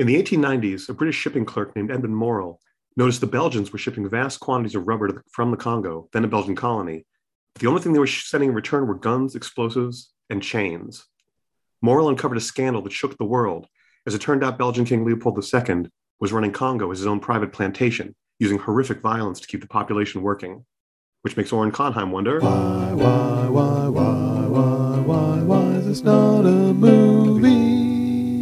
In the 1890s, a British shipping clerk named Edmund Morel noticed the Belgians were shipping vast quantities of rubber the, from the Congo, then a Belgian colony. The only thing they were sending in return were guns, explosives, and chains. Morel uncovered a scandal that shook the world. As it turned out, Belgian King Leopold II was running Congo as his own private plantation, using horrific violence to keep the population working. Which makes Oren Conheim wonder Why, why, why, why, why, why, why is this not a movie?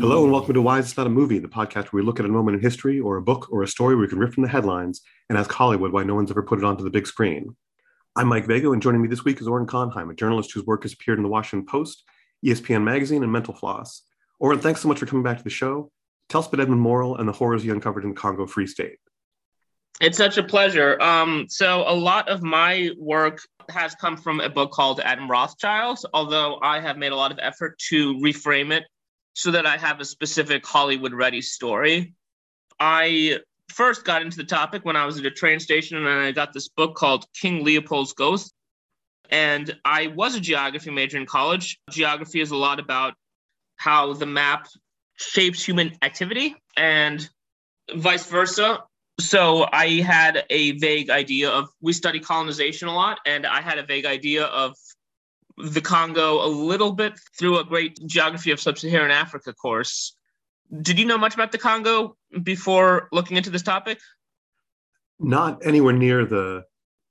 Hello and welcome to Why Is This Not a Movie, the podcast where we look at a moment in history or a book or a story where we can rip from the headlines and ask Hollywood why no one's ever put it onto the big screen. I'm Mike Vega, and joining me this week is Oren Conheim, a journalist whose work has appeared in the Washington Post, ESPN Magazine, and Mental Floss. Oren, thanks so much for coming back to the show. Tell us about Edmund Morel and the horrors he uncovered in the Congo Free State. It's such a pleasure. Um, so a lot of my work has come from a book called Adam Hochschild's, although I have made a lot of effort to reframe it so that I have a specific Hollywood ready story. I first got into the topic when I was at a train station and I got this book called King Leopold's Ghost. And I was a geography major in college. Geography is a lot about how the map shapes human activity and vice versa so I had a vague idea of we study colonization a lot, and I had a vague idea of the Congo a little bit through a great geography of sub-Saharan Africa course. Did you know much about the Congo before looking into this topic? Not anywhere near the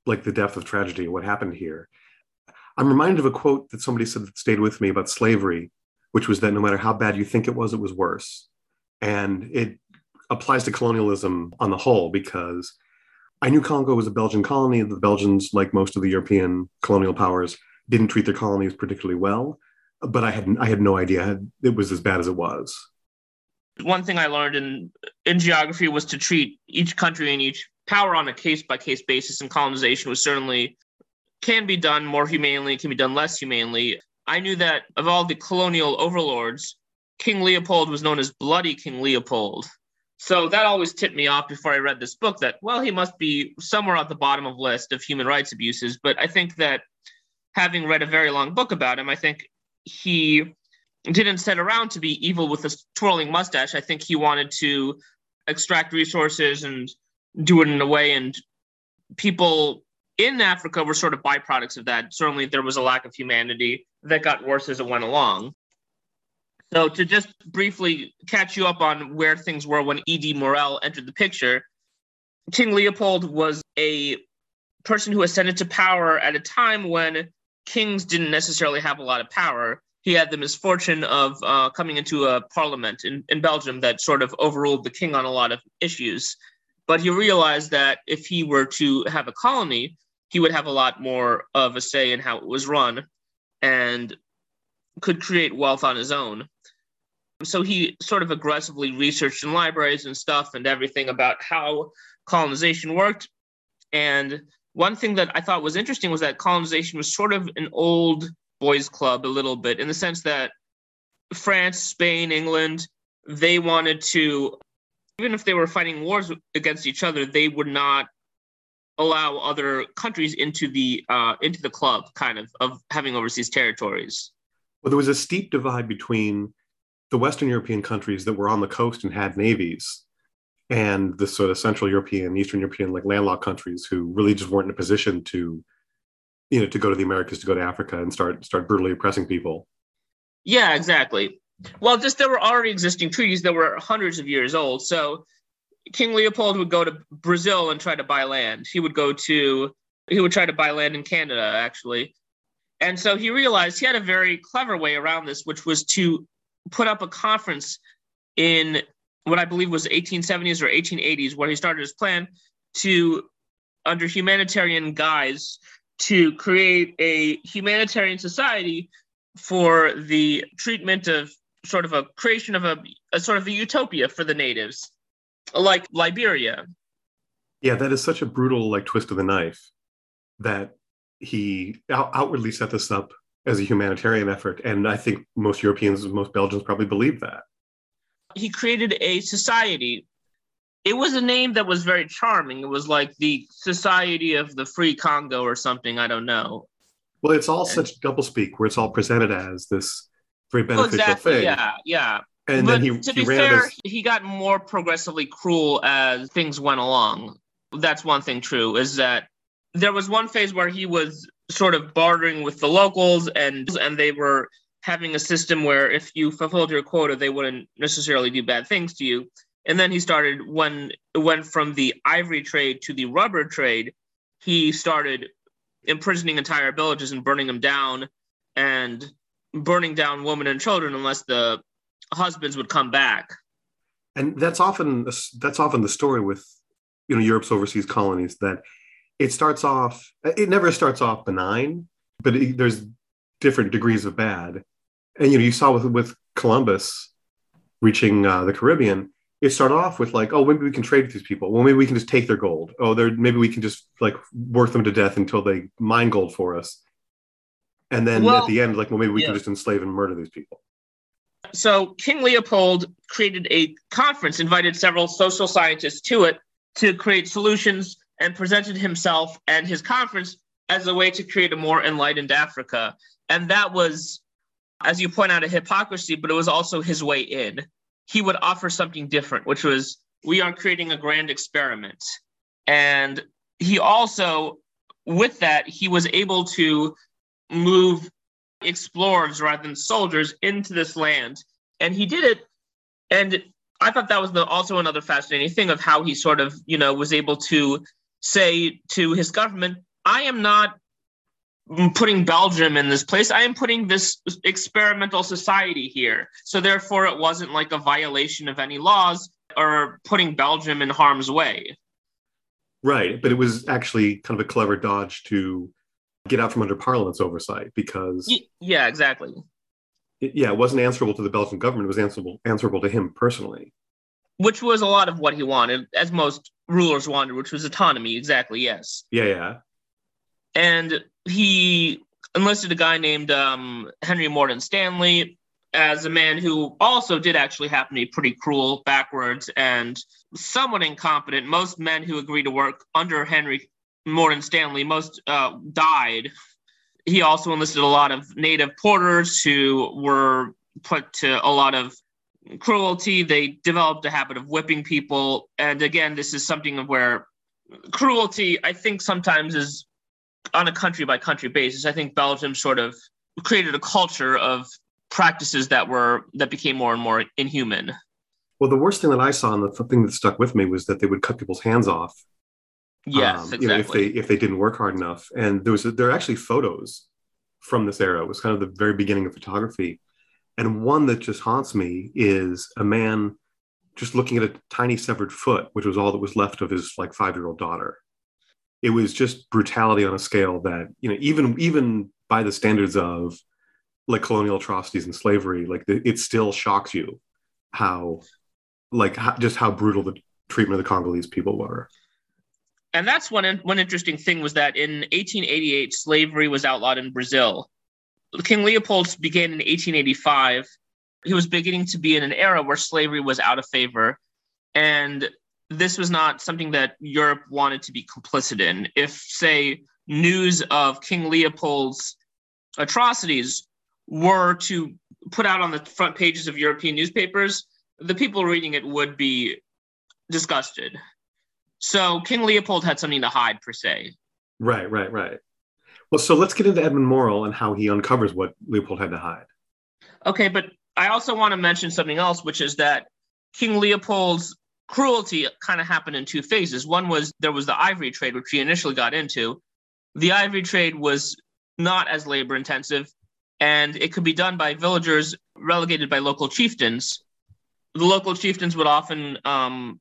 like the depth of tragedy, what happened here. I'm reminded of a quote that somebody said that stayed with me about slavery, which was that no matter how bad you think it was, it was worse. And it applies to colonialism on the whole because I knew Congo was a Belgian colony. The Belgians, like most of the European colonial powers, didn't treat their colonies particularly well. But I had I had no idea it was as bad as it was. One thing I learned in in geography was to treat each country and each power on a case by case basis, and colonization was certainly can be done more humanely, can be done less humanely. I knew that of all the colonial overlords, King Leopold was known as Bloody King Leopold. So that always tipped me off before I read this book that, well, he must be somewhere at the bottom of list of human rights abuses. But I think that having read a very long book about him, I think he didn't set around to be evil with a twirling mustache. I think he wanted to extract resources and do it in a way. And people in Africa were sort of byproducts of that. Certainly, there was a lack of humanity that got worse as it went along. So to just briefly catch you up on where things were when E.D. Morel entered the picture, King Leopold was a person who ascended to power at a time when kings didn't necessarily have a lot of power. He had the misfortune of uh, coming into a parliament in, in Belgium that sort of overruled the king on a lot of issues. But he realized that if he were to have a colony, he would have a lot more of a say in how it was run and could create wealth on his own. So he sort of aggressively researched in libraries and stuff and everything about how colonization worked. And one thing that I thought was interesting was that colonization was sort of an old boys club a little bit in the sense that France, Spain, England, they wanted to, even if they were fighting wars against each other, they would not allow other countries into the uh, into the club kind of of having overseas territories. Well, there was a steep divide between the Western European countries that were on the coast and had navies, and the sort of Central European, Eastern European, like landlocked countries who really just weren't in a position to, you know, to go to the Americas, to go to Africa, and start start brutally oppressing people. Yeah, exactly. Well, just there were already existing treaties that were hundreds of years old. So King Leopold would go to Brazil and try to buy land. He would go to he would try to buy land in Canada, actually. And so he realized he had a very clever way around this, which was to put up a conference in what I believe was 1870s or 1880s, where he started his plan to, under humanitarian guise, to create a humanitarian society for the treatment of sort of a creation of a, a sort of a utopia for the natives, like Liberia. Yeah, that is such a brutal like twist of the knife that he out- outwardly set this up as a humanitarian effort. And I think most Europeans, most Belgians probably believe that. He created a society. It was a name that was very charming. It was like the Society of the Free Congo or something. I don't know. Well, it's all and, such doublespeak where it's all presented as this very beneficial well, exactly, thing. Yeah, yeah. And but then he, to he be ran fair, he got more progressively cruel as things went along. That's one thing true is that there was one phase where he was sort of bartering with the locals and and they were having a system where if you fulfilled your quota, they wouldn't necessarily do bad things to you. And then he started when it went from the ivory trade to the rubber trade, he started imprisoning entire villages and burning them down and burning down women and children unless the husbands would come back. and that's often that's often the story with you know Europe's overseas colonies that it starts off it never starts off benign, but it, there's different degrees of bad. And you know you saw with with Columbus reaching uh, the Caribbean, it started off with like, oh, maybe we can trade with these people. Well, maybe we can just take their gold. Oh, they're maybe we can just like work them to death until they mine gold for us. And then Well, at the end, like, well, maybe we yeah. can just enslave and murder these people. So King Leopold created a conference, invited several social scientists to it to create solutions, and presented himself and his conference as a way to create a more enlightened Africa. And that was, as you point out, a hypocrisy, but it was also his way in. He would offer something different, which was we are creating a grand experiment. And he also, with that, he was able to move explorers rather than soldiers into this land. And he did it. And I thought that was the, also another fascinating thing of how he sort of, you know, was able to say to his government, I am not putting Belgium in this place. I am putting this experimental society here. So therefore, it wasn't like a violation of any laws or putting Belgium in harm's way. Right. But it was actually kind of a clever dodge to get out from under Parliament's oversight because, Yeah, exactly. it- yeah, it wasn't answerable to the Belgian government. It was answerable, answerable to him personally. Which was a lot of what he wanted, as most rulers wanted, which was autonomy. Exactly, yes. Yeah, yeah. and he enlisted a guy named um, Henry Morton Stanley as a man who also did actually happen to be pretty cruel, backwards, and somewhat incompetent. Most men who agreed to work under Henry Morton Stanley most uh, died. He also enlisted a lot of native porters who were put to a lot of cruelty. They developed a habit of whipping people, and again, this is something of where cruelty, I think, sometimes is on a country by country basis. I think Belgium sort of created a culture of practices that were that became more and more inhuman. Well, the worst thing that I saw and the thing that stuck with me was that they would cut people's hands off. Yes, um, exactly. You know, if they if they didn't work hard enough, and there was there are actually photos from this era. It was kind of the very beginning of photography, and one that just haunts me is a man just looking at a tiny severed foot, which was all that was left of his like five year old daughter. It was just brutality on a scale that you know even even by the standards of like colonial atrocities and slavery, like the, it still shocks you how like how, just how brutal the treatment of the Congolese people were. and that's one one interesting thing was that in 1888 slavery was outlawed in Brazil. King Leopold began in 1885. He was beginning to be in an era where slavery was out of favor, and this was not something that Europe wanted to be complicit in. If, say, news of King Leopold's atrocities were to put out on the front pages of European newspapers, the people reading it would be disgusted. So King Leopold had something to hide, per se. Right, right, right. Well, so let's get into Edmund Morel and how he uncovers what Leopold had to hide. Okay, but I also want to mention something else, which is that King Leopold's cruelty kind of happened in two phases. One was there was the ivory trade, which he initially got into. The ivory trade was not as labor intensive, and it could be done by villagers relegated by local chieftains. The local chieftains would often um,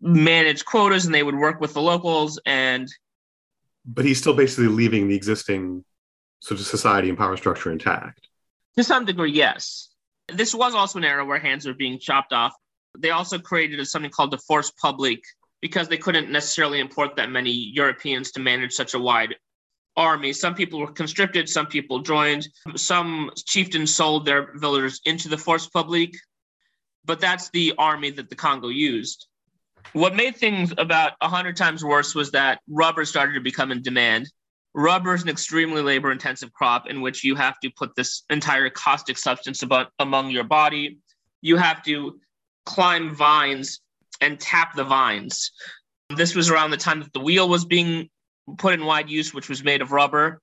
manage quotas and they would work with the locals and But he's still basically leaving the existing sort of society and power structure intact. To some degree, yes. This was also an era where hands were being chopped off. They also created something called the force publique because they couldn't necessarily import that many Europeans to manage such a wide army. Some people were conscripted, some people joined, some chieftains sold their villagers into the force publique, but that's the army that the Congo used. What made things about 100 times worse was that rubber started to become in demand. Rubber is an extremely labor intensive crop in which you have to put this entire caustic substance about among your body. you have to climb vines and tap the vines. This was around the time that the wheel was being put in wide use, which was made of rubber.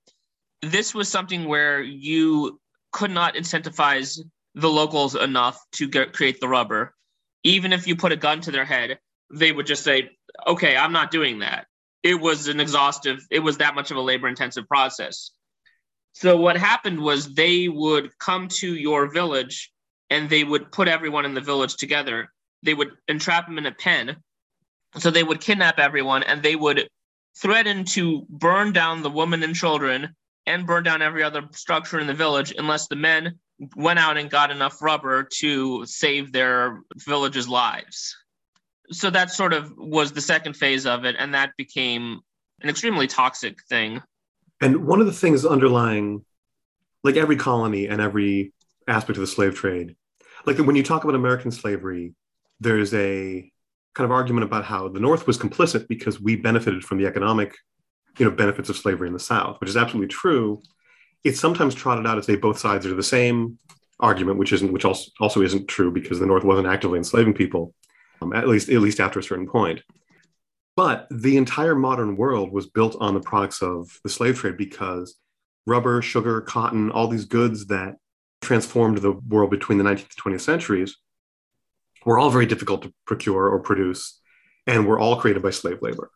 This was something where you could not incentivize the locals enough to get, create the rubber. Even if you put a gun to their head, they would just say, okay, I'm not doing that. It was an exhaustive, it was that much of a labor intensive process. So what happened was they would come to your village and they would put everyone in the village together. They would entrap them in a pen. So they would kidnap everyone and they would threaten to burn down the women and children and burn down every other structure in the village unless the men went out and got enough rubber to save their village's lives. So that sort of was the second phase of it, and that became an extremely toxic thing. And one of the things underlying, like every colony and every aspect of the slave trade, like when you talk about American slavery, there's a kind of argument about how the North was complicit because we benefited from the economic, you know, benefits of slavery in the South, which is absolutely true. It's sometimes trotted out as they both sides are the same argument, which isn't, which also also isn't true because the North wasn't actively enslaving people, um, at least at least after a certain point. But the entire modern world was built on the products of the slave trade because rubber, sugar, cotton, all these goods that transformed the world between the 19th and 20th centuries were all very difficult to procure or produce, and were all created by slave labor.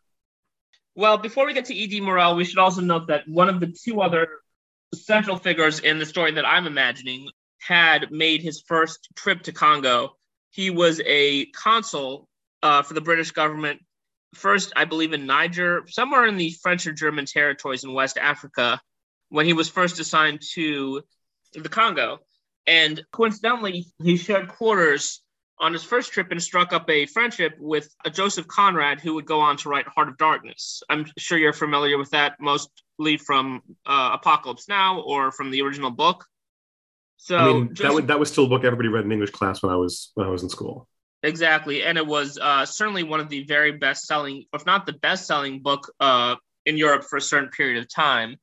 Well, before we get to E.D. Morel, we should also note that one of the two other central figures in the story that I'm imagining had made his first trip to Congo. He was a consul uh, for the British government, first, I believe, in Niger, somewhere in the French or German territories in West Africa, when he was first assigned to the Congo. And coincidentally, he shared quarters on his first trip and struck up a friendship with a Joseph Conrad, who would go on to write Heart of Darkness. I'm sure you're familiar with that, mostly from uh, Apocalypse Now or from the original book. So I mean, Joseph, that, would, that was still a book everybody read in English class when I was when I was in school. Exactly, and it was uh, certainly one of the very best selling, if not the best selling book uh, in Europe for a certain period of time.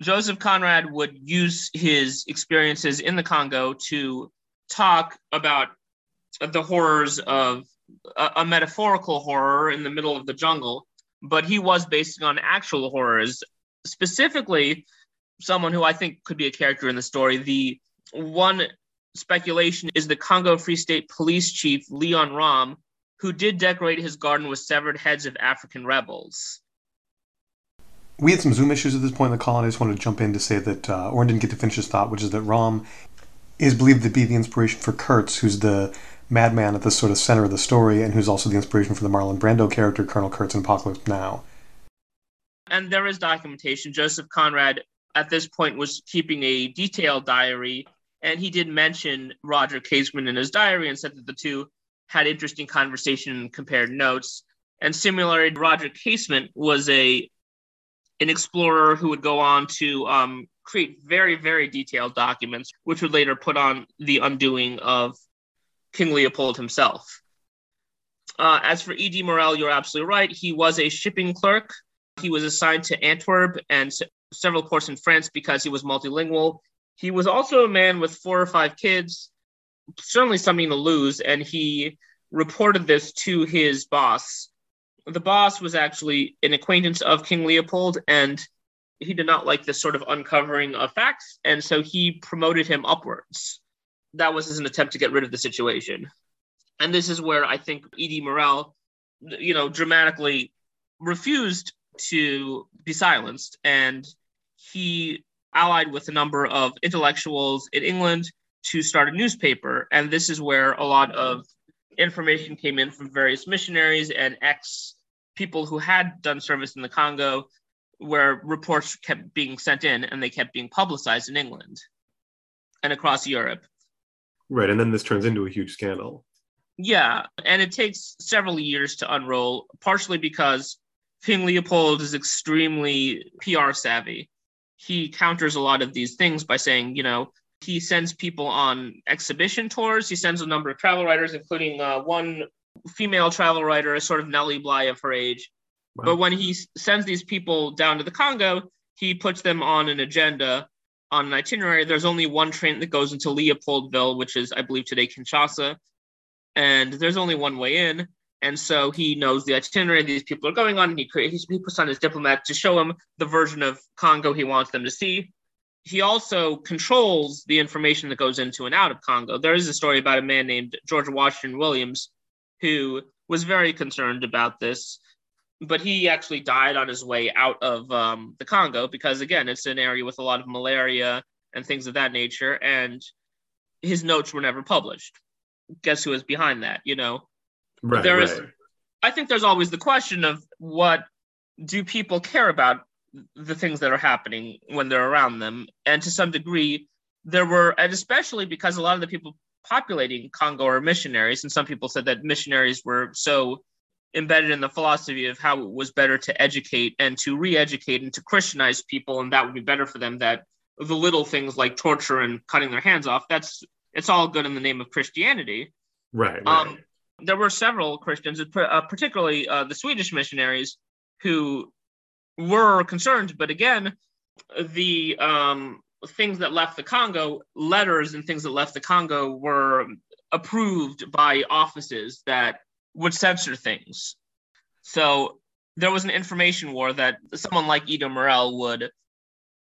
Joseph Conrad would use his experiences in the Congo to talk about the horrors of a, a, metaphorical horror in the middle of the jungle, but he was basing on actual horrors. Specifically, someone who I think could be a character in the story. The one speculation is the Congo Free State Police Chief Leon Rom, who did decorate his garden with severed heads of African rebels. We had some Zoom issues at this point in the call, and I just wanted to jump in to say that uh, Oren didn't get to finish his thought, which is that Rom is believed to be the inspiration for Kurtz, who's the madman at the sort of center of the story, and who's also the inspiration for the Marlon Brando character, Colonel Kurtz in Apocalypse Now. And there is documentation. Joseph Conrad, at this point, was keeping a detailed diary, and he did mention Roger Casement in his diary and said that the two had interesting conversation and compared notes. And similarly, Roger Casement was a an explorer who would go on to um, create very, very detailed documents, which would later put on the undoing of King Leopold himself. Uh, as for E.D. Morel, you're absolutely right. He was a shipping clerk. He was assigned to Antwerp and several ports in France because he was multilingual. He was also a man with four or five kids, certainly something to lose, and he reported this to his boss. The boss was actually an acquaintance of King Leopold, and he did not like this sort of uncovering of facts, and so he promoted him upwards that was an attempt to get rid of the situation. And this is where I think E.D. Morel, you know, dramatically refused to be silenced. And he allied with a number of intellectuals in England to start a newspaper. And this is where a lot of information came in from various missionaries and ex people who had done service in the Congo, where reports kept being sent in and they kept being publicized in England and across Europe. Right, and then this turns into a huge scandal. Yeah, and it takes several years to unroll, partially because King Leopold is extremely PR savvy. He counters a lot of these things by saying, you know, he sends people on exhibition tours. He sends a number of travel writers, including uh, one female travel writer, a sort of Nellie Bly of her age. Wow. But when he sends these people down to the Congo, he puts them on an agenda on an itinerary. There's only one train that goes into Leopoldville, which is, I believe, today Kinshasa, and there's only one way in. And so he knows the itinerary these people are going on, and he, creates, he puts on his diplomat to show him the version of Congo he wants them to see. He also controls the information that goes into and out of Congo. There is a story about a man named George Washington Williams who was very concerned about this, but he actually died on his way out of um, the Congo because, again, it's an area with a lot of malaria and things of that nature, and his notes were never published. Guess who was behind that? You know, Right. There right. is- I think there's always the question of what do people care about the things that are happening when they're around them, and to some degree, there were, and especially because a lot of the people populating Congo are missionaries, and some people said that missionaries were so embedded in the philosophy of how it was better to educate and to re-educate and to Christianize people, and that would be better for them. That the little things like torture and cutting their hands off, that's it's all good in the name of Christianity. Right. right. Um, there were several Christians, uh, particularly uh, the Swedish missionaries, who were concerned. But again, the um, things that left the Congo, letters and things that left the Congo, were approved by offices that would censor things. So there was an information war that someone like E.D. Morel would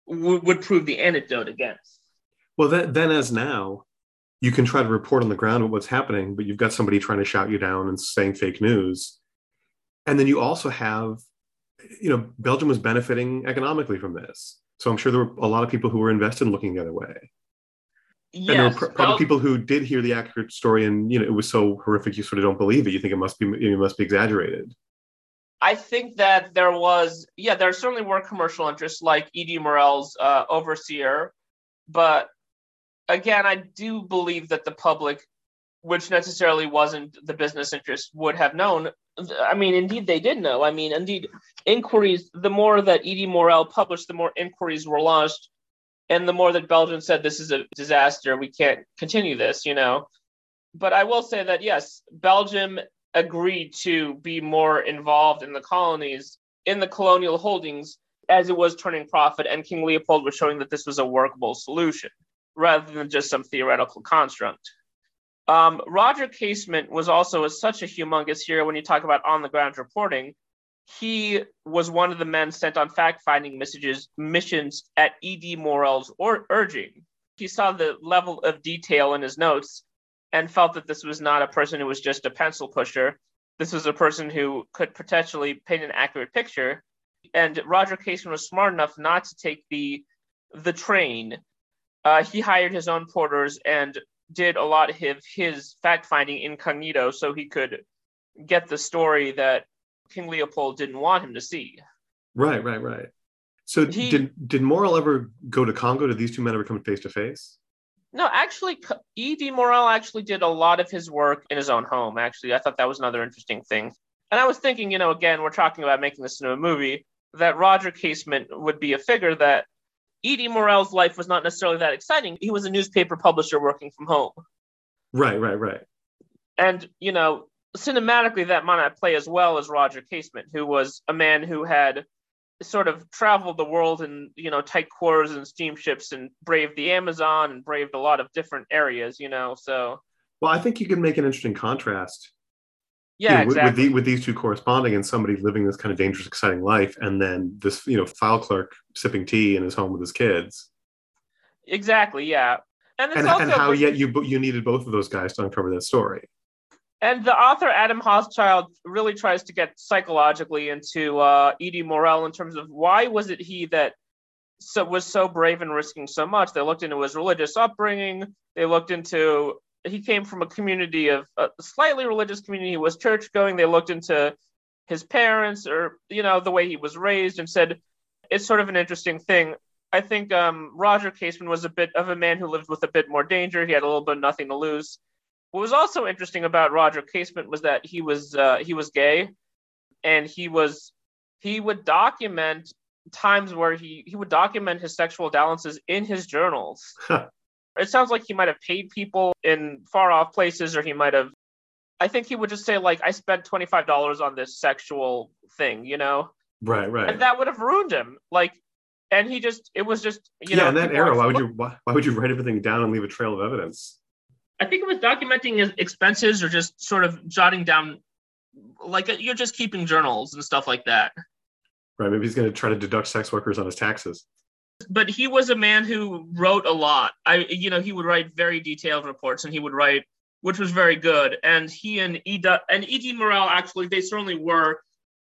would, would prove the antidote against. Well, then, then as now, you can try to report on the ground what's happening, but you've got somebody trying to shout you down and saying fake news. And then you also have, you know, Belgium was benefiting economically from this. So I'm sure there were a lot of people who were invested in looking the other way. And there were pr- probably people who did hear the accurate story and, you know, it was so horrific you sort of don't believe it. You think it must be, it must be exaggerated. I think that there was, yeah, there certainly were commercial interests like E.D. Morel's uh, Overseer, but again, I do believe that the public, which necessarily wasn't the business interest, would have known. I mean, indeed, they did know. I mean, indeed, inquiries, the more that E.D. Morel published, the more inquiries were launched, and the more that Belgium said, this is a disaster, we can't continue this, you know. But I will say that, yes, Belgium agreed to be more involved in the colonies, in the colonial holdings, as it was turning profit, and King Leopold was showing that this was a workable solution rather than just some theoretical construct. Um, Roger Casement was also a, such a humongous hero when you talk about on the ground reporting. He was one of the men sent on fact finding messages missions at E.D. Morel's or urging. He saw the level of detail in his notes and felt that this was not a person who was just a pencil pusher. This was a person who could potentially paint an accurate picture. And Roger Casement was smart enough not to take the the train. Uh, he hired his own porters and did a lot of his, his fact finding incognito so he could get the story that King Leopold didn't want him to see. Right, right, right. So He- did did Morel ever go to Congo? Did these two men ever come face to face? No, actually, E.D. Morel actually did a lot of his work in his own home. Actually, I thought that was another interesting thing. And I was thinking, you know, again, we're talking about making this into a movie, that Roger Casement would be a figure that E.D. Morel's life was not necessarily that exciting. He was a newspaper publisher working from home. Right, right, right. And, you know, cinematically, that might not play as well as Roger Casement, who was a man who had sort of traveled the world in, you know, tight quarters and steamships and braved the Amazon and braved a lot of different areas, you know. So, Well, I think you can make an interesting contrast you yeah, know, exactly. with, the, with these two corresponding and somebody living this kind of dangerous, exciting life, and then this, you know, file clerk sipping tea in his home with his kids, Exactly, yeah. And and, also and how yet you you needed both of those guys to uncover that story. and the author Adam Hochschild really tries to get psychologically into uh, E.D. Morel in terms of why was it he that so was so brave and risking so much. They looked into his religious upbringing. They looked into he came from a community of a slightly religious community. He was church going. They looked into his parents or you know the way he was raised and said it's sort of an interesting thing. I think um, Roger Casement was a bit of a man who lived with a bit more danger. He had a little bit nothing to lose. What was also interesting about Roger Casement was that he was uh, he was gay, and he was he would document times where he he would document his sexual dalliances in his journals. Huh. It sounds like he might have paid people in far off places, or he might have. I think he would just say like, "I spent twenty five dollars on this sexual thing," you know Right, right. and that would have ruined him. Like and he just it was just you yeah, know Yeah, in that people era, why would you why, why would you write everything down and leave a trail of evidence? I think it was documenting his expenses or just sort of jotting down, like uh, you're just keeping journals and stuff like that. Right? Maybe he's going to try to deduct sex workers on his taxes. But he was a man who wrote a lot. I, you know, he would write very detailed reports, and he would write, which was very good. And he and Eda and E.D. Morel actually, they certainly were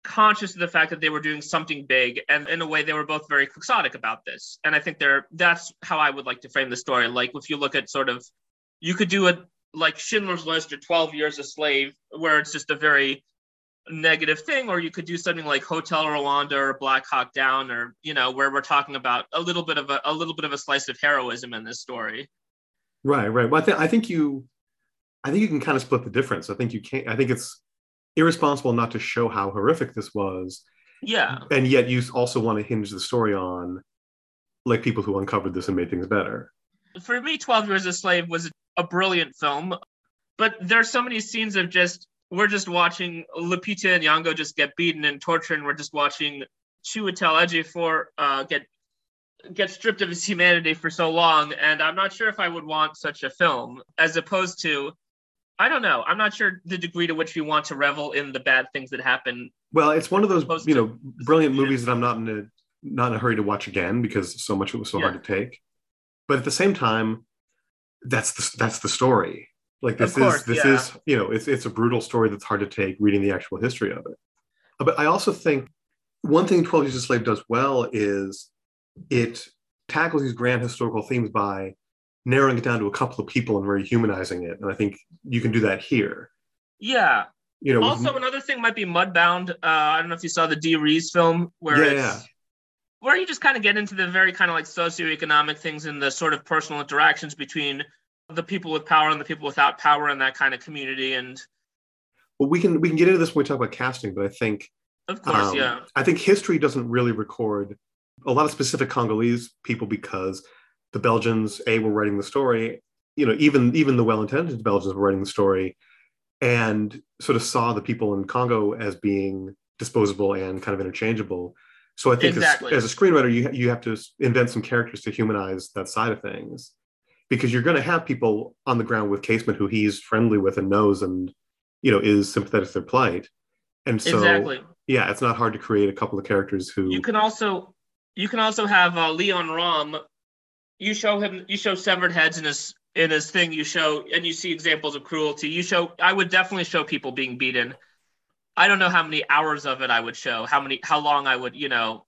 conscious of the fact that they were doing something big, and in a way, they were both very quixotic about this. And I think they're that's how I would like to frame the story. Like if you look at sort of you could do a like Schindler's List or 12 Years a Slave, where it's just a very negative thing, or you could do something like Hotel Rwanda or Black Hawk Down, or you know, where we're talking about a little bit of a, a little bit of a slice of heroism in this story. Right, right. Well, I think I think you, I think you can kind of split the difference. I think you can't. I think it's irresponsible not to show how horrific this was, Yeah, and yet you also want to hinge the story on, like people who uncovered this and made things better. for me, 12 Years a Slave was a brilliant film, but there's so many scenes of just we're just watching Lupita Nyong'o just get beaten and tortured, and we're just watching Chiwetel Ejiofor uh, get get stripped of his humanity for so long, and I'm not sure if I would want such a film as opposed to. I don't know. I'm not sure the degree to which we want to revel in the bad things that happen. Well, it's one of those you know brilliant movies that I'm not in a not in a hurry to watch again because so much of it was so hard to take. But at the same time, that's the that's the story. Like this course, is this yeah. is you know it's it's a brutal story that's hard to take reading the actual history of it. But I also think one thing Twelve Years a Slave does well is it tackles these grand historical themes by narrowing it down to a couple of people and very humanizing it. And I think you can do that here. Yeah. You know, with- Also, another thing might be Mudbound. Uh, I don't know if you saw the Dee Rees film where Yeah, it's yeah. where you just kind of get into the very kind of like socioeconomic things and the sort of personal interactions between the people with power and the people without power in that kind of community. And well, we can we can get into this when we talk about casting, but I think of course, Um, yeah, I think history doesn't really record a lot of specific Congolese people because the Belgians, A, were writing the story, you know, even even the well-intentioned Belgians were writing the story and sort of saw the people in Congo as being disposable and kind of interchangeable. So I think Exactly. as, as a screenwriter, you you have to invent some characters to humanize that side of things, because you're going to have people on the ground with Casement who he's friendly with and knows and you know is sympathetic to their plight, and so exactly. yeah, it's not hard to create a couple of characters who You can also you can also have uh, Leon Rom. You show him. You show severed heads in his in his thing. You show and you see examples of cruelty. You show. I would definitely show people being beaten. I don't know how many hours of it I would show. How many? How long I would? You know,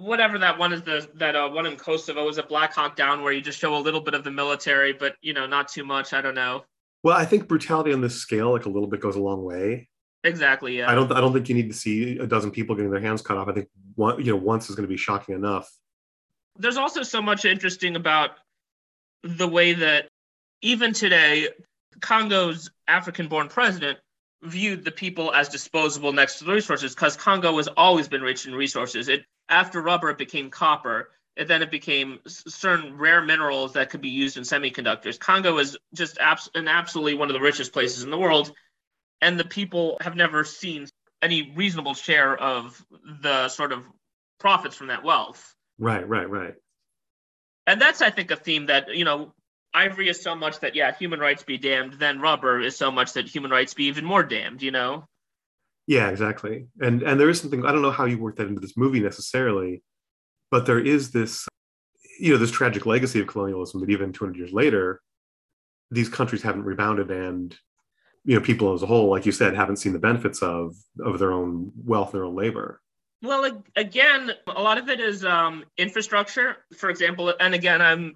whatever that one is. The that uh, one in Kosovo was a Black Hawk Down where you just show a little bit of the military, but you know, not too much. I don't know Well, I think brutality on this scale, like a little bit, goes a long way. exactly. Yeah. I don't. I don't think you need to see a dozen people getting their hands cut off. I think one, you know, once is going to be shocking enough. there's also so much interesting about the way that even today congo's african-born president viewed the people as disposable next to the resources because congo has always been rich in resources. It after rubber it became copper and then it became certain rare minerals that could be used in semiconductors. Congo is just abs- an absolutely one of the richest places in the world and the people have never seen any reasonable share of the sort of profits from that wealth. Right, right, right. and that's i think a theme that you know ivory is so much that yeah human rights be damned then rubber is so much that human rights be even more damned you know Yeah, exactly. And and there is something I don't know how you work that into this movie necessarily, but there is this, you know, this tragic legacy of colonialism that even 200 years later, these countries haven't rebounded, and you know, people as a whole, like you said, haven't seen the benefits of of their own wealth, their own labor. well again a lot of it is um, infrastructure for example and again i'm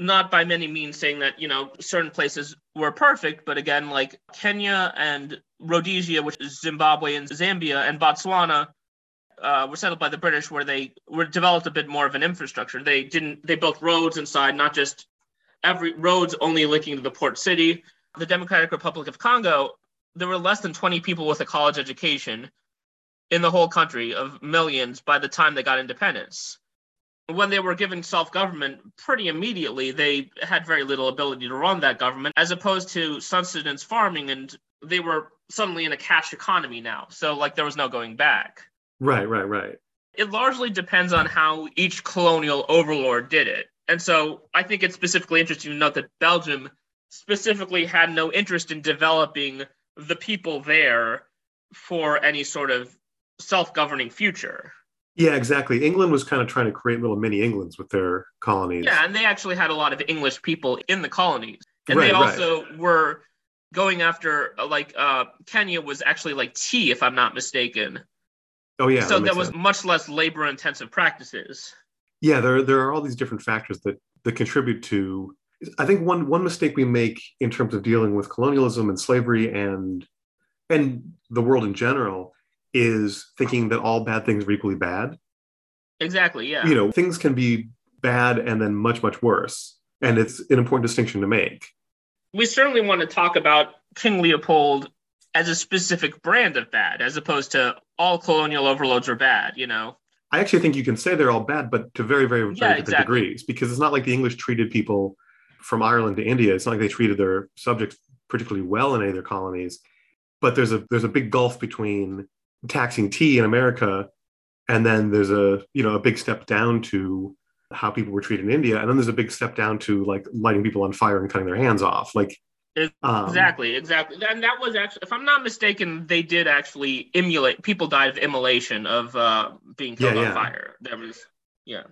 not by many means saying that you know certain places were perfect but again like kenya and rhodesia which is zimbabwe and zambia and botswana uh, were settled by the british where they were developed a bit more of an infrastructure. They didn't they built roads inside not just every roads only linking to the port city. The democratic republic of congo there were less than 20 people with a college education in the whole country of millions by the time they got independence when they were given self-government pretty immediately they had very little ability to run that government as opposed to subsistence farming and they were suddenly in a cash economy now so like there was no going back Right, right, right. it largely depends on how each colonial overlord did it. And so I think it's specifically interesting to note that Belgium specifically had no interest in developing the people there for any sort of self governing future. Yeah, exactly. England was kind of trying to create little mini Englands with their colonies. Yeah, and they actually had a lot of English people in the colonies. And Right, they right. also were going after, uh, like, uh, Kenya was actually like tea, if I'm not mistaken. Oh yeah. so that there was sense. much less labor intensive practices. yeah there there are all these different factors that that contribute to i think one one mistake we make in terms of dealing with colonialism and slavery and and the world in general is thinking that all bad things are equally bad Exactly, yeah. you know things can be bad and then much much worse and it's an important distinction to make we certainly want to talk about King Leopold as a specific brand of bad, as opposed to all colonial overloads are bad, you know? i actually think you can say they're all bad but to very very, very Yeah, different exactly. degrees because it's not like the english treated people from ireland to india it's not like they treated their subjects particularly well in any of their colonies but there's a there's a big gulf between taxing tea in america and then there's a you know a big step down to how people were treated in india and then there's a big step down to like lighting people on fire and cutting their hands off like um, Exactly, exactly. And that was actually, if I'm not mistaken, they did actually emulate, people died of immolation of uh, being killed Yeah, on yeah. fire. There was, yeah.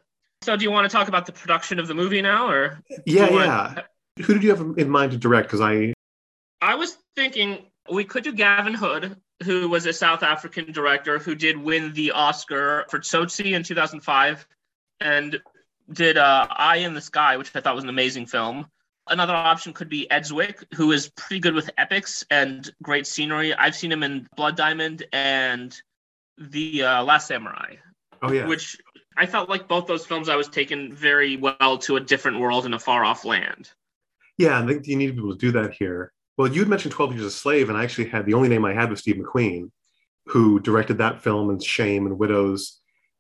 So do you want to talk about the production of the movie now, or? yeah yeah who did you have in mind to direct because i I was thinking we could do Gavin Hood, who was a South African director who did win the Oscar for Tsotsi in 2005 and did uh, Eye in the Sky, which I thought was an amazing film. Another option could be Ed Zwick, who is pretty good with epics and great scenery. I've seen him in Blood Diamond and The uh, Last Samurai, oh yeah which I felt like both those films I was taken very well to a different world in a far off land. Yeah, I think you need to be able to do that here. Well, you had mentioned 12 Years a Slave, and I actually had the only name I had was Steve McQueen, who directed that film and Shame and Widows.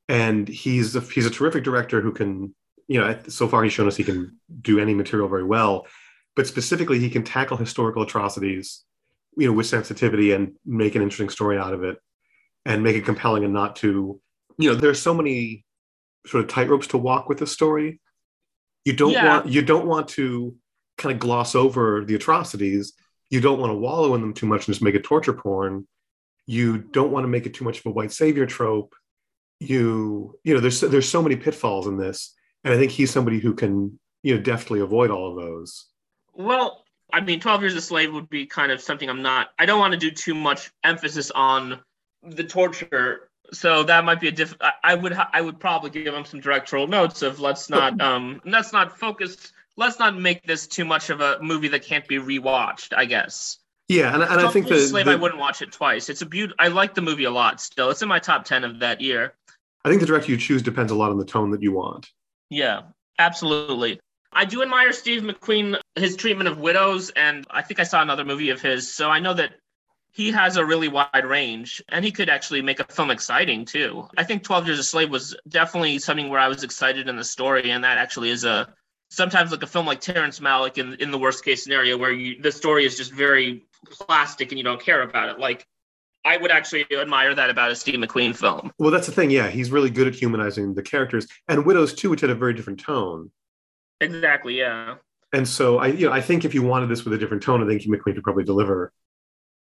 And he's a, he's a terrific director who can, you know, so far he's shown us he can do any material very well. But specifically, he can tackle historical atrocities, you know, with sensitivity and make an interesting story out of it and make it compelling and not to, you know, there's so many sort of tightropes to walk with this story. You don't Yeah. want you don't want to kind of gloss over the atrocities. You don't want to wallow in them too much and just make it torture porn. You don't want to make it too much of a white savior trope. You, you know, there's there's so many pitfalls in this, and I think he's somebody who can, you know, deftly avoid all of those. Well, I mean, 12 Years a Slave would be kind of something I'm not, I don't want to do too much emphasis on the torture. So that might be a diff. I- would, I would probably give him some directorial notes of let's not, um, let's not focus, let's not make this too much of a movie that can't be rewatched. I guess. Yeah, and, and I 12 think the, Slave, the- I wouldn't watch it twice. It's a beaut. I like the movie a lot. Still, it's in my top 10 of that year. I think the director you choose depends a lot on the tone that you want. Yeah, absolutely. I do admire Steve McQueen, his treatment of widows, and I think I saw another movie of his. So I know that he has a really wide range and he could actually make a film exciting too. I think 12 Years a Slave was definitely something where I was excited in the story, and that actually is a sometimes like a film like Terrence Malick in, in the worst case scenario where you, the story is just very plastic and you don't care about it. Like, I would actually admire that about a Steve McQueen film. Well, that's the thing. Yeah, he's really good at humanizing the characters, and Widows too, which had a very different tone. Exactly, yeah. And so I, you know, I think if you wanted this with a different tone, I think McQueen could probably deliver.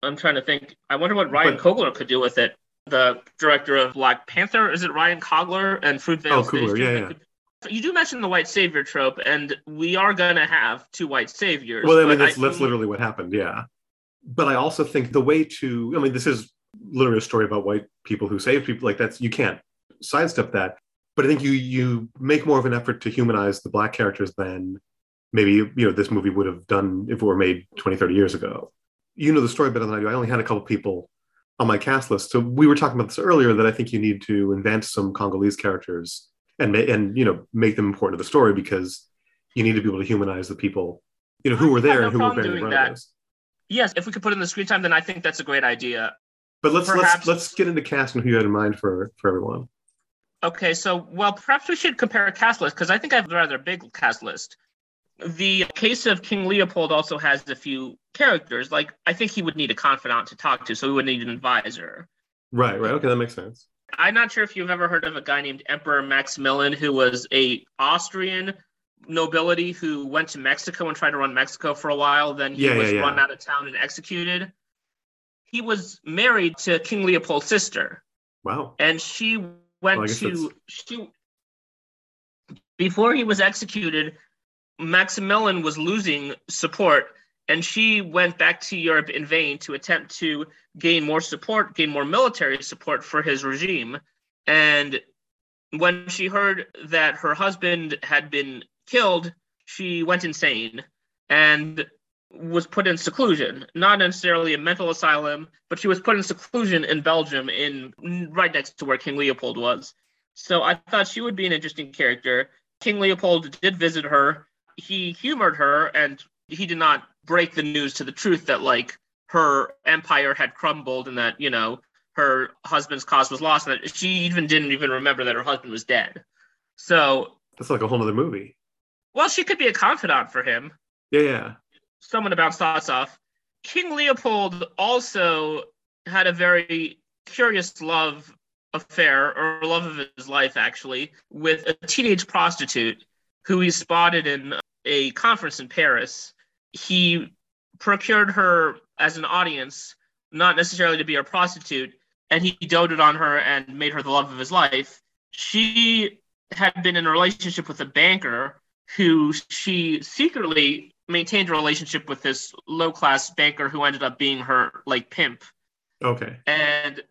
I'm trying to think. I wonder what Ryan But- Coogler could do with it. The director of Black Panther is it Ryan Coogler and Fruitvale Oh, Station? yeah, yeah. You do mention the white savior trope, and we are gonna have two white saviors. Well, I mean, that's, that's literally what happened. Yeah. But I also think the way to, I mean, this is literally a story about white people who save people. Like that's, you can't sidestep that. But I think you, you make more of an effort to humanize the black characters than maybe, you know, this movie would have done if it were made 20, 30 years ago. You know the story better than I do. I only had a couple people on my cast list. So we were talking about this earlier that I think you need to invent some Congolese characters and, and, you know, make them important to the story because you need to be able to humanize the people, you know, who were there no and who were bearing the brunt of this. Yes, if we could put in the screen time, then I think that's a great idea. But let's Perhaps- let's let's get into cast and who you had in mind for for everyone. Okay, so well, perhaps we should compare a cast list because I think I have a rather big cast list. The case of King Leopold also has a few characters. Like I think he would need a confidant to talk to, so he would need an advisor. Right, right. Okay, that makes sense. I'm not sure if you've ever heard of a guy named Emperor Maximilian, who was a Austrian nobility who went to Mexico and tried to run Mexico for a while. Then he Yeah, was yeah, yeah. run out of town and executed. He was married to King Leopold's sister, Wow. and she went guess to she before he was executed. Maximilian was losing support, and she went back to Europe in vain to attempt to gain more support, gain more military support for his regime. And when she heard that her husband had been killed, she went insane and was put in seclusion. Not necessarily a mental asylum, but she was put in seclusion in Belgium, in right next to where King Leopold was. So I thought she would be an interesting character. King Leopold did visit her. He humored her, and he did not break the news to the truth that like her empire had crumbled and that you know her husband's cause was lost, and that she even didn't even remember that her husband was dead. So, That's like a whole other movie. well, she could be a confidant for him, Yeah, yeah. someone to bounce thoughts off. King Leopold also had a very curious love affair or love of his life actually with a teenage prostitute who he spotted in a conference in Paris. He procured her as an audience, not necessarily to be a prostitute, and he doted on her and made her the love of his life. She had been in a relationship with a banker who she secretly maintained a relationship with this low class banker who ended up being her like pimp. Okay. And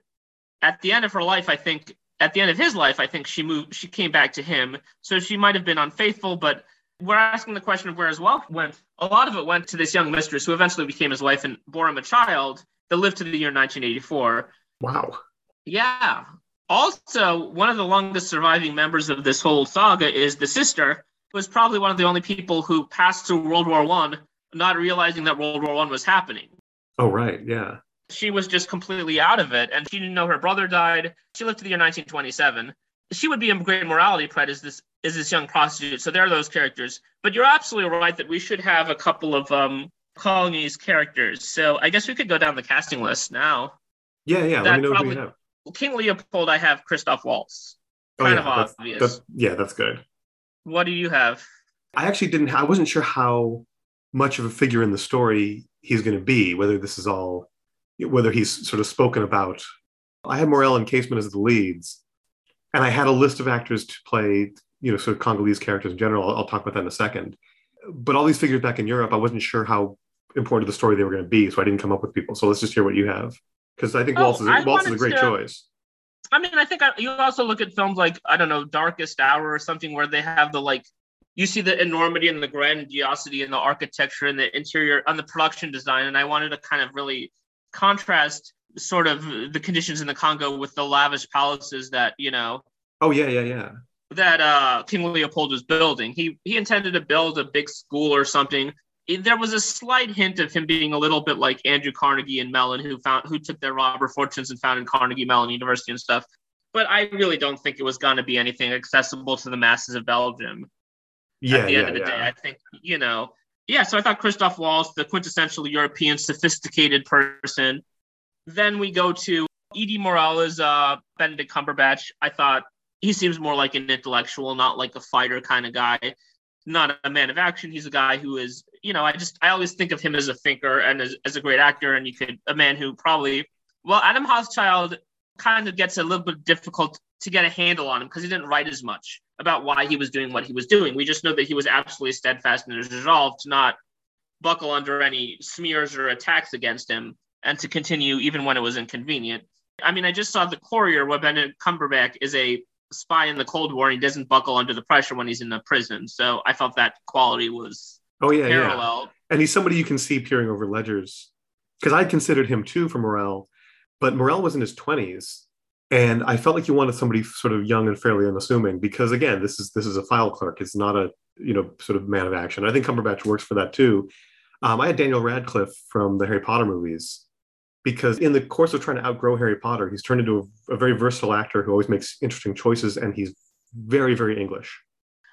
at the end of her life, I think at the end of his life, I think she moved she came back to him. So she might have been unfaithful, but we're asking the question of where his wealth went. A lot of it went to this young mistress who eventually became his wife and bore him a child that lived to the year 1984. Wow. Yeah. Also, one of the longest surviving members of this whole saga is the sister, who was probably one of the only people who passed through World War One, not realizing that World War One was happening. Oh, right. Yeah. She was just completely out of it, and she didn't know her brother died. She lived to the year 1927. She would be a great morality pred is this is this young prostitute. So there are those characters. But you're absolutely right that we should have a couple of um colonies characters. So I guess we could go down the casting list now. Yeah, yeah. Let me know who you have. King Leopold, I have Christoph Waltz. Oh, Kind yeah. of that's, obvious. that's- yeah, that's good. What do you have? I actually didn't. I wasn't sure how much of a figure in the story he's going to be. Whether this is all, whether he's sort of spoken about. I had Morel and Casement as the leads, and I had a list of actors to play. You know, sort of Congolese characters in general. I'll, I'll talk about that in a second. But all these figures back in Europe, I wasn't sure how important the story they were going to be, so I didn't come up with people. So let's just hear what you have, because I think Oh, Waltz is, I Waltz is a great to- choice. I mean, I think I, you also look at films like I don't know, Darkest Hour or something where they have the like, you see the enormity and the grandiosity and the architecture and the interior and the production design, and I wanted to kind of really contrast sort of the conditions in the Congo with the lavish palaces that you know Oh yeah, yeah, yeah. that uh, King Leopold was building. He he intended to build a big school or something. There was a slight hint of him being a little bit like Andrew Carnegie and Mellon, who found who took their robber fortunes and founded Carnegie Mellon University and stuff. But I really don't think it was going to be anything accessible to the masses of Belgium. Yeah, At the yeah, end of the day. I think you know. Yeah, so I thought Christoph Waltz, the quintessential European, sophisticated person. Then we go to Edie Morales, uh, Benedict Cumberbatch. I thought he seems more like an intellectual, not like a fighter kind of guy. Not a man of action. He's a guy who is, you know, I just I always think of him as a thinker and as, as a great actor. And you could a man who probably well, Adam Hochschild kind of gets a little bit difficult to get a handle on him because he didn't write as much about why he was doing what he was doing. We just know that he was absolutely steadfast in his resolve to not buckle under any smears or attacks against him and to continue even when it was inconvenient. I mean, I just saw the Courier where Benedict Cumberbatch is a spy in the Cold War and he doesn't buckle under the pressure when he's in the prison. So I felt that quality was Oh yeah, yeah. parallel. and he's somebody you can see peering over ledgers because I considered him too for Morel, but Morel was in his twenties, and I felt like you wanted somebody sort of young and fairly unassuming because again, this is this is a file clerk. It's not a you know sort of man of action. I think Cumberbatch works for that too. Um, I had Daniel Radcliffe from the Harry Potter movies because in the course of trying to outgrow Harry Potter, he's turned into a, a very versatile actor who always makes interesting choices, and he's very very English.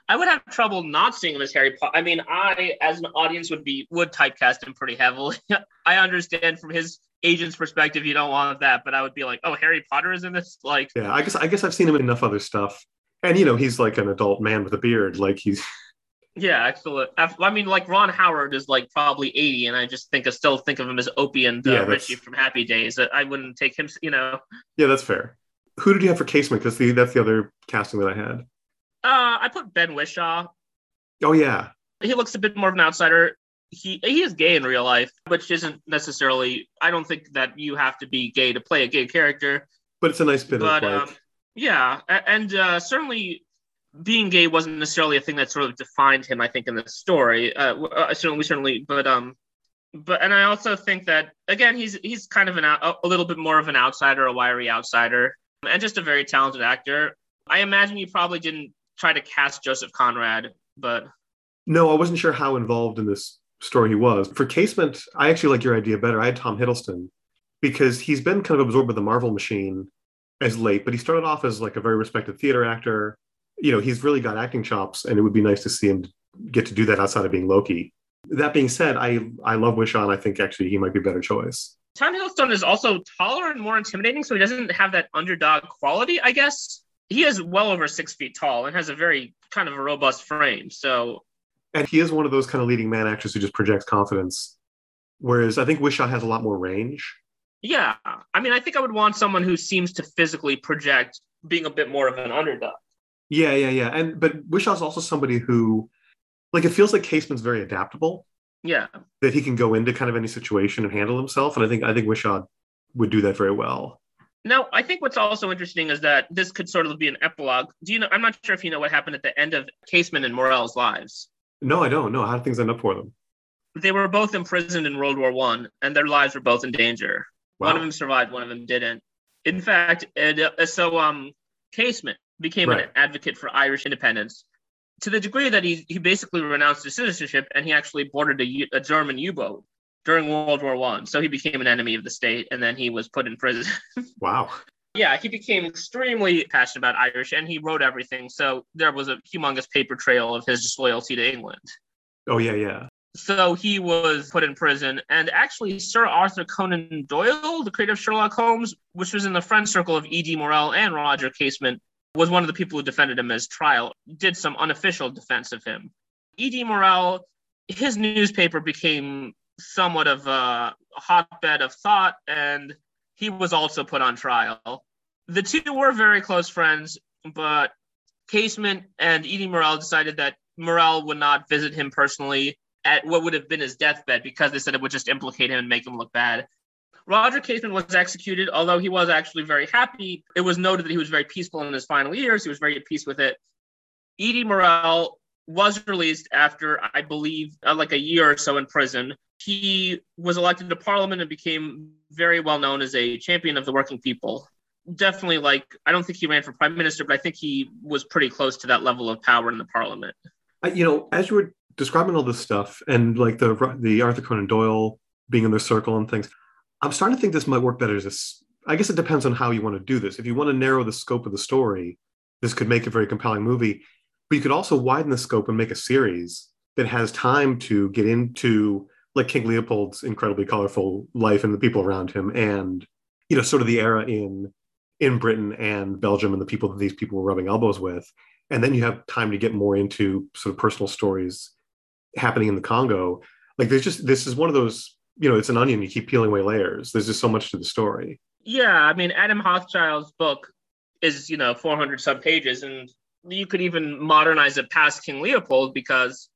I would have trouble not seeing him as Harry Potter. I mean, I, as an audience, would be would typecast him pretty heavily. I understand from his agent's perspective, you don't want that. But I would be like, oh, Harry Potter is in this. Like, Yeah, I guess I guess I've seen him in enough other stuff, and you know he's like an adult man with a beard. Like he's yeah, excellent. I mean, like Ron Howard is like probably 80, and I just think I still think of him as Opie and uh, Yeah, Richie from Happy Days. I wouldn't take him, you know. yeah, that's fair. Who did you have for Casement? Because the that's the other casting that I had. Uh, I put Ben Whishaw. Oh yeah, He looks a bit more of an outsider. He he is gay in real life, which isn't necessarily. I don't think that you have to be gay to play a gay character. but it's a nice bit but of like um, yeah, and uh, certainly being gay wasn't necessarily a thing that sort of defined him. I think in the story, uh, uh, certainly, certainly, but um, but and I also think that again, he's he's kind of an a little bit more of an outsider, a wiry outsider, and just a very talented actor. I imagine you probably didn't try to cast Joseph Conrad, but no, I wasn't sure how involved in this story he was. For Casement, I actually like your idea better. I had Tom Hiddleston because he's been kind of absorbed by the Marvel machine as late, but he started off as like a very respected theater actor. You know, he's really got acting chops, and it would be nice to see him get to do that outside of being Loki. That being said, I I love Whishaw. I think actually he might be a better choice. Tom Hiddleston is also taller and more intimidating, so he doesn't have that underdog quality, I guess. He is well over six feet tall and has a very kind of a robust frame. So And he is one of those kind of leading man actors who just projects confidence. Whereas I think Whishaw has a lot more range. yeah, I mean, I think I would want someone who seems to physically project being a bit more of an underdog. Yeah, yeah, yeah. And but Whishaw's also somebody who, like, it feels like Casement's very adaptable. Yeah, That he can go into kind of any situation and handle himself. And I think I think Wishaw would do that very well. Now, I think what's also interesting is that this could sort of be an epilogue. Do you know? I'm not sure if you know what happened at the end of Casement and Morel's lives. No, I don't know how do things end up for them. They were both imprisoned in World War One, and their lives were both in danger. Wow. One of them survived, one of them didn't. In fact, it, uh, so um, Casement became Right. an advocate for Irish independence to the degree that he, he basically renounced his citizenship and he actually boarded a, a German U-boat during World War One. So he became an enemy of the state, and then he was put in prison. Wow. yeah, he became extremely passionate about Irish, and he wrote everything. So there was a humongous paper trail of his disloyalty to England. Oh yeah, yeah. So he was put in prison, and actually, Sir Arthur Conan Doyle, the creator of Sherlock Holmes, which was in the friend circle of E.D. Morel and Roger Casement, was one of the people who defended him as trial, did some unofficial defense of him. E.D. Morel, his newspaper became somewhat of a hotbed of thought, and he was also put on trial. The two were very close friends, but Casement and E.D. Morel decided that Morel would not visit him personally at what would have been his deathbed because they said it would just implicate him and make him look bad. Roger Casement was executed, although he was actually very happy. It was noted that he was very peaceful in his final years. He was very at peace with it. E.D. Morel was released after, I believe, uh, like a year or so in prison. He was elected to parliament and became very well known as a champion of the working people. Definitely, like, I don't think he ran for prime minister, but I think he was pretty close to that level of power in the parliament. You know, as you were describing all this stuff and like the the Arthur Conan Doyle being in their circle and things, I'm starting to think this might work better as a I guess it depends on how you want to do this. If you want to narrow the scope of the story, this could make a very compelling movie. But you could also widen the scope and make a series that has time to get into like King Leopold's incredibly colorful life and the people around him, and you know, sort of the era in in Britain and Belgium and the people that these people were rubbing elbows with. And then you have time to get more into sort of personal stories happening in the Congo. Like there's just this is one of those, you know, it's an onion, you keep peeling away layers. There's just so much to the story. Yeah, I mean, Adam Hochschild's book is, you know, 400 some pages, and you could even modernize it past King Leopold because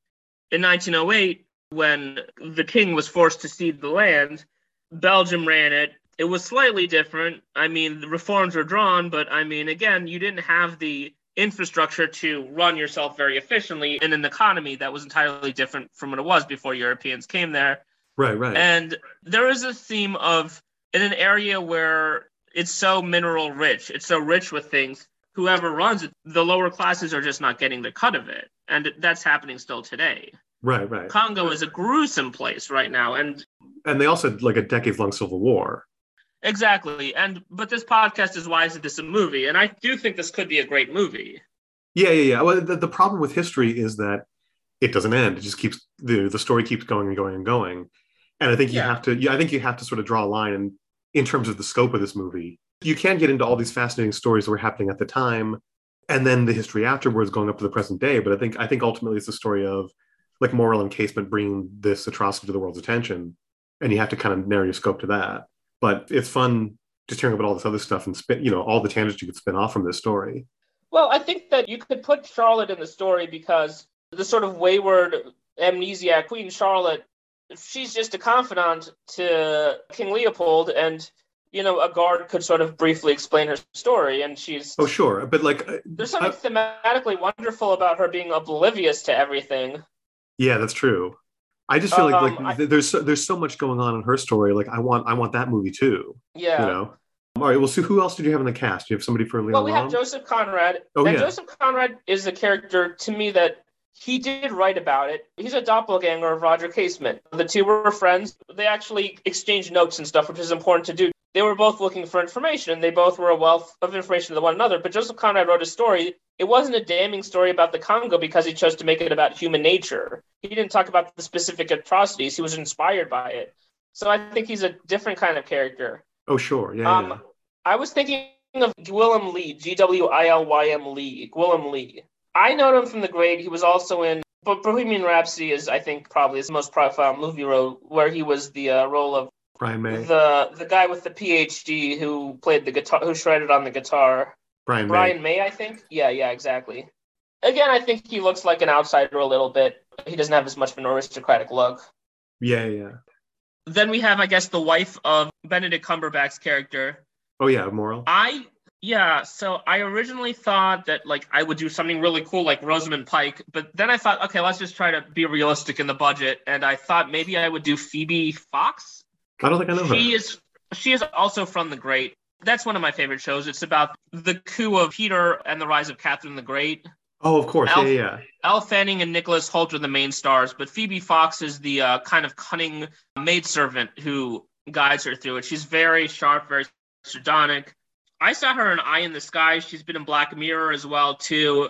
in 1908, when the king was forced to cede the land, Belgium ran it. It was slightly different. I mean, the reforms were drawn, but I mean, again, you didn't have the infrastructure to run yourself very efficiently in an economy that was entirely different from what it was before Europeans came there. Right, right. And there is a theme of in an area where it's so mineral rich, it's so rich with things, whoever runs it, the lower classes are just not getting the cut of it. And that's happening still today. right, right. Congo is a gruesome place right now. And And they also had like a decade long civil war. exactly. And but this podcast is why isn't this a movie? And I do think this could be a great movie. Yeah, yeah, yeah. Well, the, the problem with history is that it doesn't end. It just keeps the the story keeps going and going and going. And I think you Yeah. have to, yeah, I think you have to sort of draw a line in, in terms of the scope of this movie. You can get into all these fascinating stories that were happening at the time, and then the history afterwards going up to the present day. But I think, I think ultimately it's the story of like Morel and Casement bringing this atrocity to the world's attention, and you have to kind of narrow your scope to that. But it's fun just hearing about all this other stuff and spin, you know, all the tangents you could spin off from this story. Well, I think that you could put Charlotte in the story because the sort of wayward amnesiac Queen Charlotte, she's just a confidant to King Leopold, and you know, a guard could sort of briefly explain her story, and she's Oh, sure, but like, uh, there's something thematically wonderful about her being oblivious to everything. Yeah, that's true. I just feel like Um, like I- there's so, there's so much going on in her story. Like I want I want that movie too. Yeah. You know. All right. Well, so who else did you have in the cast? Do you have somebody for Leon Well, we have Joseph Conrad. Oh, and yeah. Joseph Conrad is a character to me that he did write about it. He's a doppelganger of Roger Casement. The two were friends. They actually exchanged notes and stuff, which is important to do. They were both looking for information. And they both were a wealth of information to one another. But Joseph Conrad wrote a story. It wasn't a damning story about the Congo because he chose to make it about human nature. He didn't talk about the specific atrocities. He was inspired by it. So I think he's a different kind of character. oh, sure. Yeah. yeah, yeah. Um, I was thinking of Gwilym Lee, G W I L Y M Lee, Gwilym Lee. I know him from The Great. He was also in, but Bohemian Rhapsody is, I think, probably his most profile movie role, where he was the uh, role of Brian May. the the guy with the PhD who played the guitar, who shredded on the guitar. Brian May. Brian May, I think. Yeah, yeah, exactly. Again, I think he looks like an outsider a little bit. He doesn't have as much of an aristocratic look. Yeah, yeah. Then we have, I guess, the wife of Benedict Cumberbatch's character, Oh yeah, Morel. I yeah, so I originally thought that like I would do something really cool like Rosamund Pike, but then I thought, okay, let's just try to be realistic in the budget, and I thought maybe I would do Phoebe Fox. I don't think I know her. She is she is also from The Great. That's one of my favorite shows. It's about the coup of Peter and the rise of Catherine the Great. Oh, of course. Yeah, yeah. Elle Fanning and Nicholas Hoult are the main stars, but Phoebe Fox is the uh, kind of cunning maidservant who guides her through it. She's very sharp, very sardonic. I saw her in Eye in the Sky. She's been in Black Mirror as well too.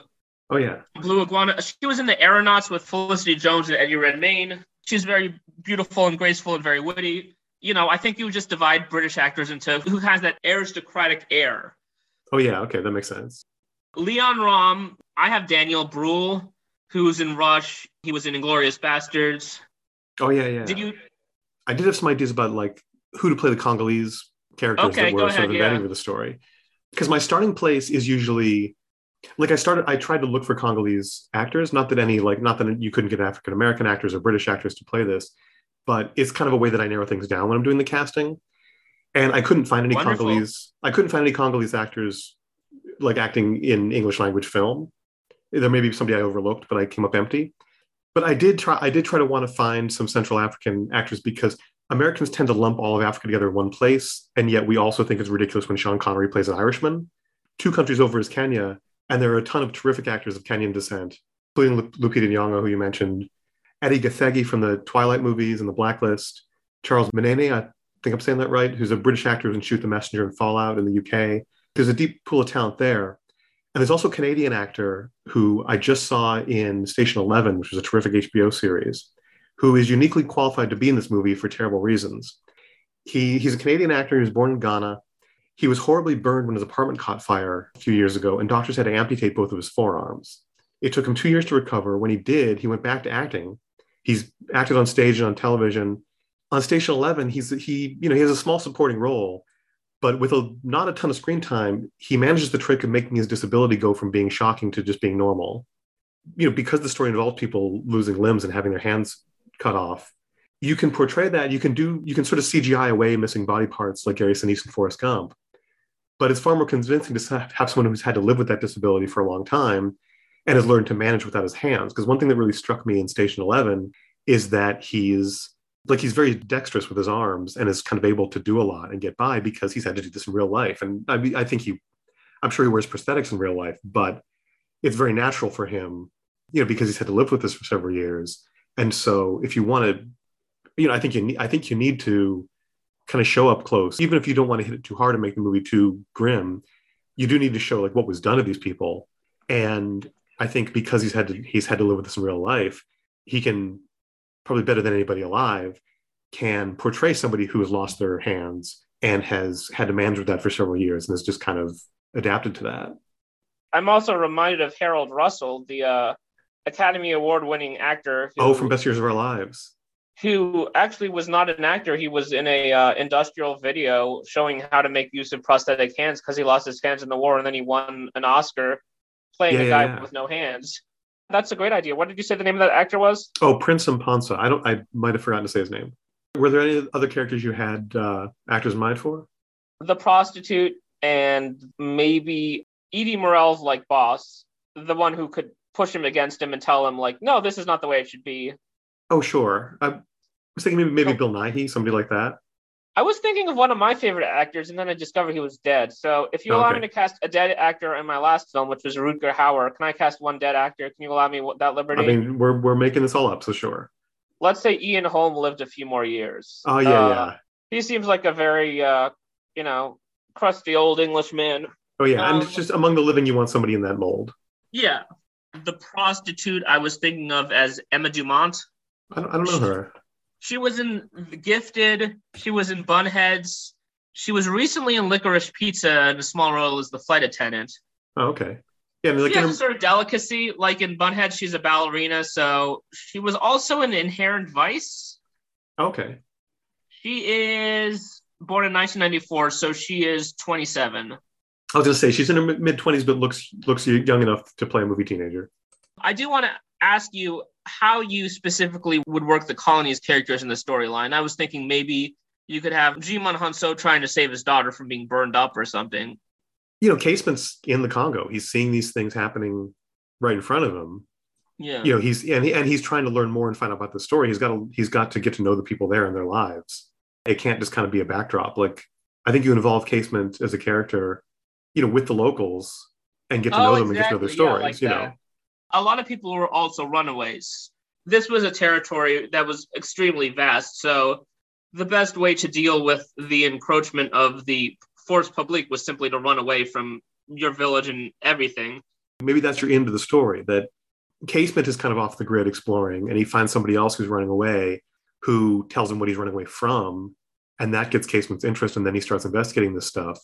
Oh yeah. Blue Iguana. She was in the Aeronauts with Felicity Jones and Eddie Redmayne. She's very beautiful and graceful and very witty. You know, I think you would just divide British actors into who has that aristocratic air. Oh yeah. Okay, that makes sense. Leon Rom. I have Daniel Bruhl, who's in Rush. He was in Inglourious Basterds. Oh yeah, yeah. Did you? I did have some ideas about like who to play the Congolese characters Okay, that were sort ahead, of inventing yeah. for the story. Because my starting place is usually like I started I tried to look for Congolese actors, not that any like not that you couldn't get African American actors or British actors to play this, but it's kind of a way that I narrow things down when I'm doing the casting. And I couldn't find any Wonderful. Congolese I couldn't find any Congolese actors like acting in English language film. There may be somebody I overlooked, but I came up empty. But I did try I did try to want to find some Central African actors because Americans tend to lump all of Africa together in one place, and yet we also think it's ridiculous when Sean Connery plays an Irishman. Two countries over is Kenya, and there are a ton of terrific actors of Kenyan descent, including Lu- Lupita Nyong'o, who you mentioned, Edi Gathegi from the Twilight movies and The Blacklist, Charles Mnene, I think I'm saying that right, who's a British actor who can shoot The Messenger and Fallout in the UK. There's a deep pool of talent there. And there's also a Canadian actor who I just saw in Station 11, which was a terrific HBO series who is uniquely qualified to be in this movie for terrible reasons. He, he's a Canadian actor He was born in Ghana. He was horribly burned when his apartment caught fire a few years ago, and doctors had to amputate both of his forearms. It took him two years to recover. When he did, he went back to acting. He's acted on stage and on television. On Station 11, he's he you know he has a small supporting role, but with a not a ton of screen time, he manages the trick of making his disability go from being shocking to just being normal. You know, because the story involves people losing limbs and having their hands cut off. You can portray that. You can do. You can sort of CGI away missing body parts like Gary Sinise and Forrest Gump. But it's far more convincing to have someone who's had to live with that disability for a long time and has learned to manage without his hands. Because one thing that really struck me in Station Eleven is that he's like he's very dexterous with his arms and is kind of able to do a lot and get by because he's had to do this in real life. And I I think he, I'm sure he wears prosthetics in real life, but it's very natural for him, you know, because he's had to live with this for several years. And so, if you want to, you know, I think you need, I think you need to kind of show up close, even if you don't want to hit it too hard and make the movie too grim. You do need to show like what was done to these people, and I think because he's had to, he's had to live with this in real life, he can probably better than anybody alive can portray somebody who has lost their hands and has had to manage with that for several years and has just kind of adapted to that. I'm also reminded of Harold Russell, the uh, Academy Award winning actor. Who, oh, from Best Years of Our Lives. Who actually was not an actor. He was in a uh, industrial video showing how to make use of prosthetic hands because he lost his hands in the war and then he won an Oscar playing yeah, a guy yeah. with no hands. That's a great idea. What did you say the name of that actor was? Oh, Prince Amponsah. I don't. I might have forgotten to say his name. Were there any other characters you had uh, actors in mind for? The prostitute and maybe E.D. Morel's like boss, the one who could push him against him and tell him like, no, this is not the way it should be. Oh, sure. I was thinking maybe maybe Bill Nighy, somebody like that. I was thinking of one of my favorite actors, and then I discovered he was dead. So if you allow okay. me to cast a dead actor in my last film, which was Rutger Hauer, can I cast one dead actor? Can you allow me that liberty? I mean, we're we're making this all up, so sure. Let's say Ian Holm lived a few more years. Oh yeah, uh, yeah. He seems like a very, uh, you know, crusty old Englishman. Oh yeah, um, and it's just among the living, you want somebody in that mold. Yeah, the prostitute I was thinking of as Emma Dumont. I don't, I don't know her. She was in Gifted. She was in Bunheads. She was recently in Licorice Pizza in a small role as the flight attendant. Oh, okay. Yeah, I mean, like she has a sort of delicacy. Like in Bunhead, she's a ballerina, so she was also in Inherent Vice. Okay. She is born in 1994, so she is 27. I was gonna say she's in her mid 20s, but looks looks young enough to play a movie teenager. I do want to ask you how you specifically would work the colony's characters in the storyline. I was thinking maybe you could have Djimon Hounsou trying to save his daughter from being burned up or something. You know, Casement's in the Congo. He's seeing these things happening right in front of him. Yeah. You know, he's and, he, and he's trying to learn more and find out about the story. He's got to he's got to get to know the people there and their lives. It can't just kind of be a backdrop. Like I think you involve Casement as a character, you know, with the locals and get to oh, know them exactly. and get to know their stories. Yeah, like you know, a lot of people were also runaways. This was a territory that was extremely vast. So the best way to deal with the encroachment of the force publique was simply to run away from your village and everything. Maybe that's your end of the story that Casement is kind of off the grid exploring and he finds somebody else who's running away who tells him what he's running away from. And that gets Casement's interest. And then he starts investigating this stuff.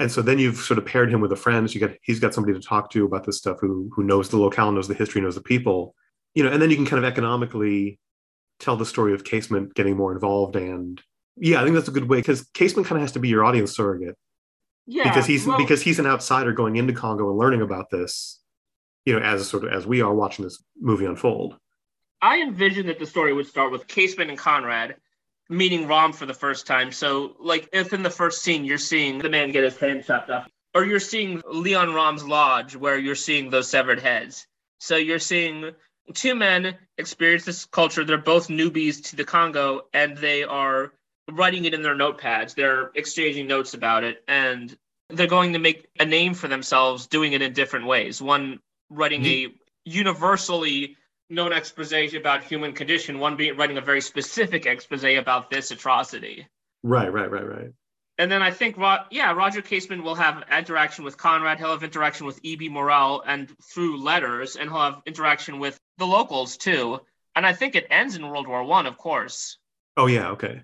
And so then you've sort of paired him with a friend. So you get he's got somebody to talk to about this stuff who who knows the locale, knows the history, knows the people. You know, and then you can kind of economically tell the story of Casement getting more involved. And yeah, I think that's a good way because Casement kind of has to be your audience surrogate. Yeah, because he's well, because he's an outsider going into Congo and learning about this, you know, as sort of as we are watching this movie unfold. I envisioned that the story would start with Casement and Conrad meeting Rom for the first time. So, like, if in the first scene you're seeing the man get his hand chopped off, or you're seeing Leon Rom's lodge where you're seeing those severed heads. So you're seeing two men experience this culture. They're both newbies to the Congo, and they are writing it in their notepads. They're exchanging notes about it, and they're going to make a name for themselves doing it in different ways. One writing a universally known expose about human condition, one being writing a very specific expose about this atrocity. Right, right, right, right. And then I think, yeah, Roger Casement will have interaction with Conrad. He'll have interaction with E.D. Morel and through letters, and he'll have interaction with the locals too. And I think it ends in World War One, of course. Oh yeah, okay.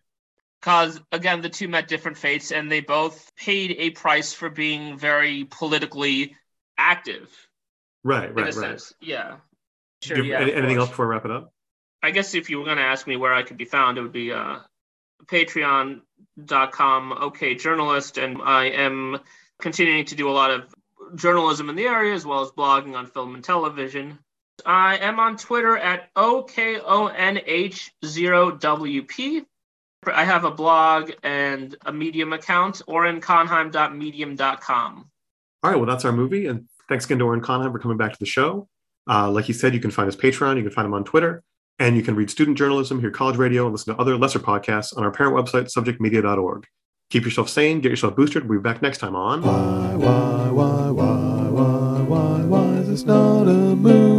Because again, the two met different fates, and they both paid a price for being very politically active. Right, right, right. Sense. Yeah. Sure. yeah, anything else before we wrap it up? I guess if you were going to ask me where I could be found, it would be uh, patreon.com, okay, journalist. And I am continuing to do a lot of journalism in the area as well as blogging on film and television. I am on Twitter at OKONH0WP. I have a blog and a Medium account, orenconheim.medium.com. All right, well, that's our movie. And thanks again to Oren Conheim for coming back to the show. Uh, like he said, you can find his Patreon, you can find him on Twitter, and you can read student journalism, hear college radio, and listen to other lesser podcasts on our parent website, subjectmedia.org. Keep yourself sane, get yourself boosted. We'll be back next time on. Why, why, why, why, why, why, why is this not a movie?